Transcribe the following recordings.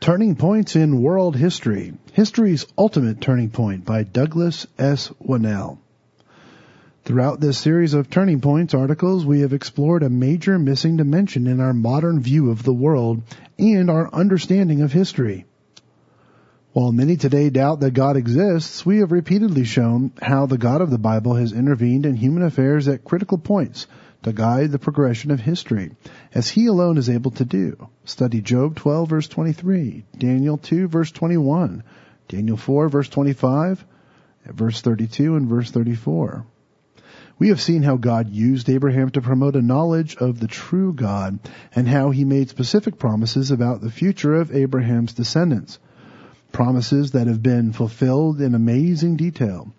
Turning Points in World History History's Ultimate Turning Point by Douglas S. Winnail. Throughout this series of Turning Points articles, we have explored a major missing dimension in our modern view of the world and our understanding of history. While many today doubt that God exists, we have repeatedly shown how the God of the Bible has intervened in human affairs at critical points to guide the progression of history, as he alone is able to do. Study Job 12 verse 23, Daniel 2 verse 21, Daniel 4 verse 25, verse 32 and verse 34. We have seen how God used Abraham to promote a knowledge of the true God and how he made specific promises about the future of Abraham's descendants. Promises that have been fulfilled in amazing detail.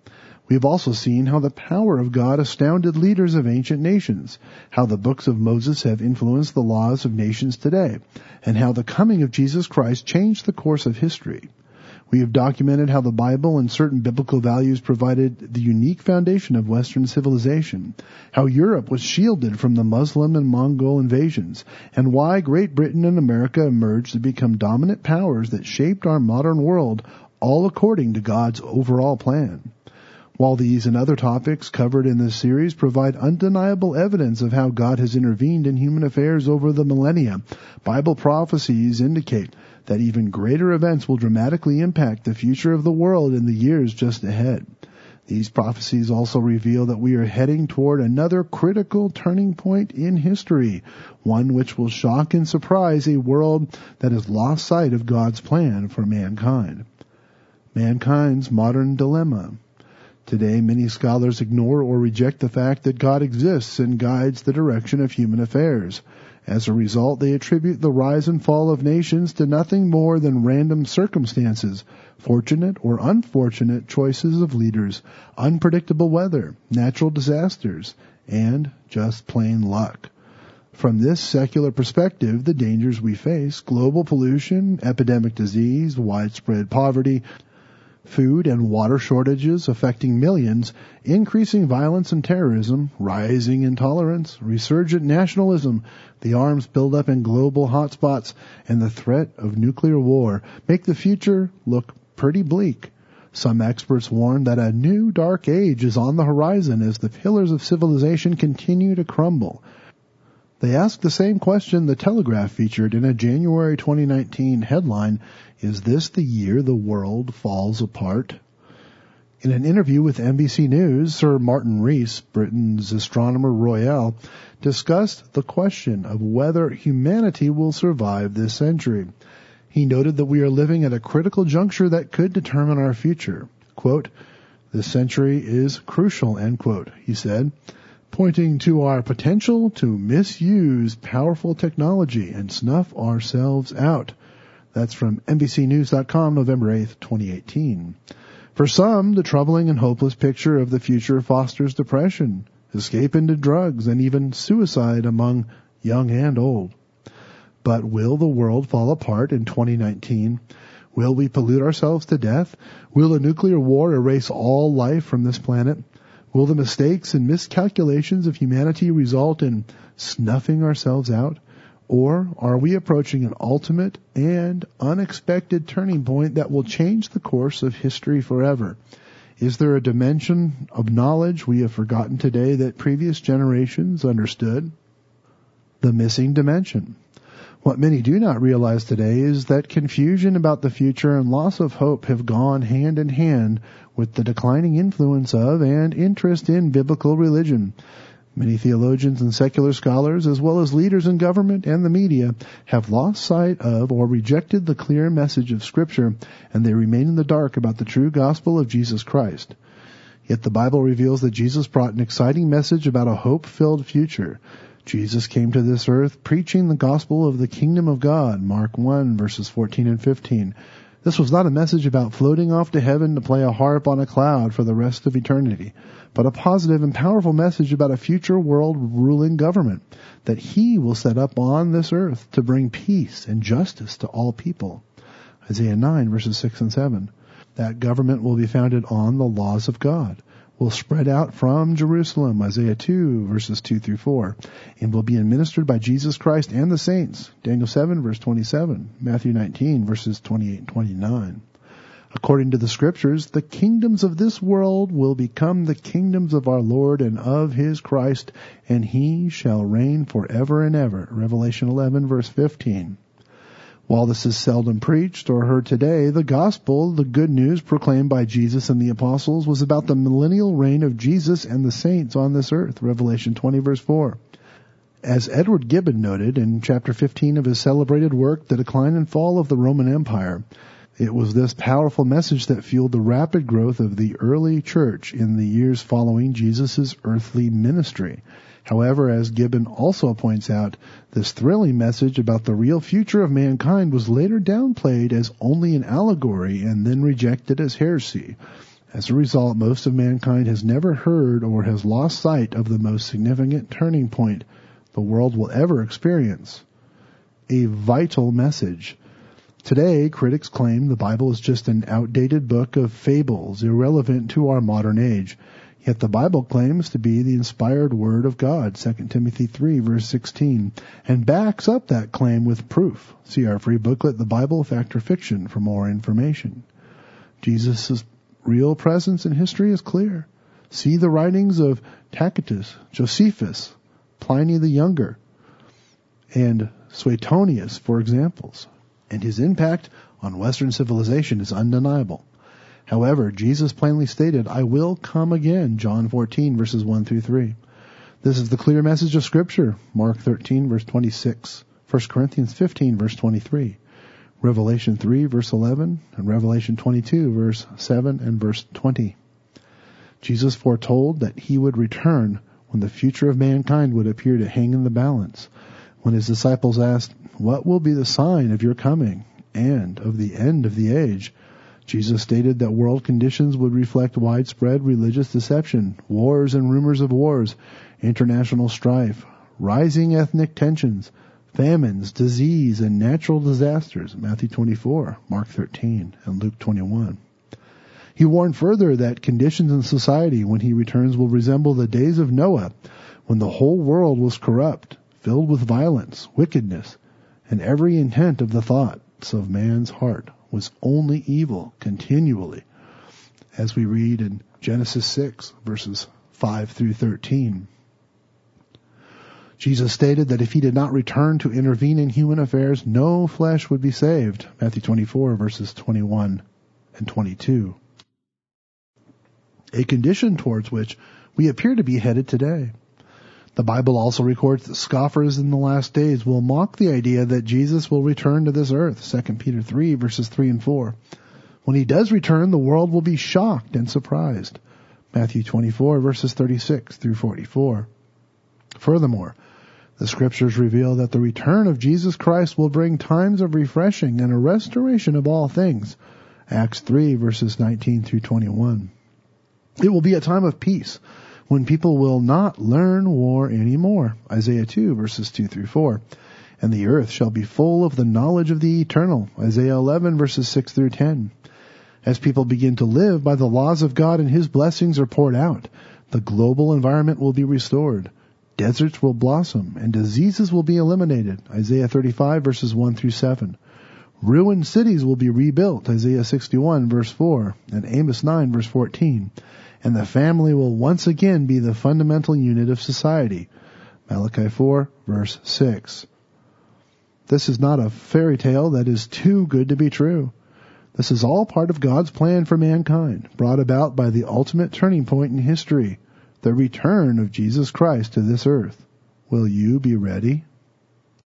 We have also seen how the power of God astounded leaders of ancient nations, how the books of Moses have influenced the laws of nations today, and how the coming of Jesus Christ changed the course of history. We have documented how the Bible and certain biblical values provided the unique foundation of Western civilization, how Europe was shielded from the Muslim and Mongol invasions, and why Great Britain and America emerged to become dominant powers that shaped our modern world, all according to God's overall plan. While these and other topics covered in this series provide undeniable evidence of how God has intervened in human affairs over the millennia, Bible prophecies indicate that even greater events will dramatically impact the future of the world in the years just ahead. These prophecies also reveal that we are heading toward another critical turning point in history, one which will shock and surprise a world that has lost sight of God's plan for mankind. Mankind's modern dilemma. Today, many scholars ignore or reject the fact that God exists and guides the direction of human affairs. As a result, they attribute the rise and fall of nations to nothing more than random circumstances, fortunate or unfortunate choices of leaders, unpredictable weather, natural disasters, and just plain luck. From this secular perspective, the dangers we face, global pollution, epidemic disease, widespread poverty, food and water shortages affecting millions, increasing violence and terrorism, rising intolerance, resurgent nationalism, the arms buildup in global hotspots, and the threat of nuclear war make the future look pretty bleak. Some experts warn that a new dark age is on the horizon as the pillars of civilization continue to crumble. They ask the same question the Telegraph featured in a January 2019 headline, Is this the year the world falls apart? In an interview with NBC News, Sir Martin Rees, Britain's astronomer royal, discussed the question of whether humanity will survive this century. He noted that we are living at a critical juncture that could determine our future. Quote, this century is crucial, end quote, he said pointing to our potential to misuse powerful technology and snuff ourselves out. That's from NBCNews.com, November 8th, 2018. For some, the troubling and hopeless picture of the future fosters depression, escape into drugs, and even suicide among young and old. But will the world fall apart in 2019? Will we pollute ourselves to death? Will a nuclear war erase all life from this planet? Will the mistakes and miscalculations of humanity result in snuffing ourselves out? Or are we approaching an ultimate and unexpected turning point that will change the course of history forever? Is there a dimension of knowledge we have forgotten today that previous generations understood? The missing dimension. What many do not realize today is that confusion about the future and loss of hope have gone hand in hand with the declining influence of and interest in biblical religion. Many theologians and secular scholars, as well as leaders in government and the media, have lost sight of or rejected the clear message of Scripture, and they remain in the dark about the true gospel of Jesus Christ. Yet the Bible reveals that Jesus brought an exciting message about a hope-filled future. Jesus came to this earth preaching the gospel of the kingdom of God, Mark 1 verses 14 and 15. This was not a message about floating off to heaven to play a harp on a cloud for the rest of eternity, but a positive and powerful message about a future world ruling government that he will set up on this earth to bring peace and justice to all people. Isaiah 9 verses 6 and 7. That government will be founded on the laws of God will spread out from Jerusalem, Isaiah 2 verses 2 through 4, and will be administered by Jesus Christ and the saints, Daniel 7 verse 27, Matthew 19 verses 28 and 29. According to the scriptures, the kingdoms of this world will become the kingdoms of our Lord and of his Christ, and he shall reign forever and ever. Revelation 11 verse 15. While this is seldom preached or heard today, the gospel, the good news proclaimed by Jesus and the apostles, was about the millennial reign of Jesus and the saints on this earth. Revelation 20 verse 4. As Edward Gibbon noted in chapter 15 of his celebrated work, The Decline and Fall of the Roman Empire, it was this powerful message that fueled the rapid growth of the early church in the years following Jesus' earthly ministry. However, as Gibbon also points out, this thrilling message about the real future of mankind was later downplayed as only an allegory and then rejected as heresy. As a result, most of mankind has never heard or has lost sight of the most significant turning point the world will ever experience. A vital message. Today, critics claim the Bible is just an outdated book of fables irrelevant to our modern age. Yet the Bible claims to be the inspired Word of God, 2 Timothy 3 verse 16, and backs up that claim with proof. See our free booklet, The Bible, Fact or Fiction, for more information. Jesus' real presence in history is clear. See the writings of Tacitus, Josephus, Pliny the Younger, and Suetonius for examples, and his impact on Western civilization is undeniable. However, Jesus plainly stated, I will come again, John 14 verses 1 through 3. This is the clear message of scripture, Mark 13 verse 26, 1 Corinthians 15 verse 23, Revelation 3 verse 11, and Revelation 22 verse 7 and verse 20. Jesus foretold that he would return when the future of mankind would appear to hang in the balance. When his disciples asked, what will be the sign of your coming and of the end of the age? Jesus stated that world conditions would reflect widespread religious deception, wars and rumors of wars, international strife, rising ethnic tensions, famines, disease, and natural disasters. Matthew 24, Mark 13, and Luke 21. He warned further that conditions in society when he returns will resemble the days of Noah, when the whole world was corrupt, filled with violence, wickedness, and every intent of the thoughts of man's heart was only evil continually, as we read in Genesis 6 verses 5 through 13. Jesus stated that if he did not return to intervene in human affairs, no flesh would be saved. Matthew 24 verses 21 and 22. A condition towards which we appear to be headed today. The Bible also records that scoffers in the last days will mock the idea that Jesus will return to this earth. 2 Peter 3 verses 3 and 4. When he does return, the world will be shocked and surprised. Matthew 24 verses 36 through 44. Furthermore, the scriptures reveal that the return of Jesus Christ will bring times of refreshing and a restoration of all things. Acts 3 verses 19 through 21. It will be a time of peace when people will not learn war any more. Isaiah 2 verses 2 through 4. And the earth shall be full of the knowledge of the eternal. Isaiah 11 verses 6 through 10. As people begin to live by the laws of God and His blessings are poured out, the global environment will be restored. Deserts will blossom and diseases will be eliminated. Isaiah 35 verses 1 through 7. Ruined cities will be rebuilt. Isaiah 61 verse 4 and Amos 9 verse 14 and the family will once again be the fundamental unit of society. Malachi 4 verse 6. This is not a fairy tale that is too good to be true. This is all part of God's plan for mankind, brought about by the ultimate turning point in history, the return of Jesus Christ to this earth. Will you be ready?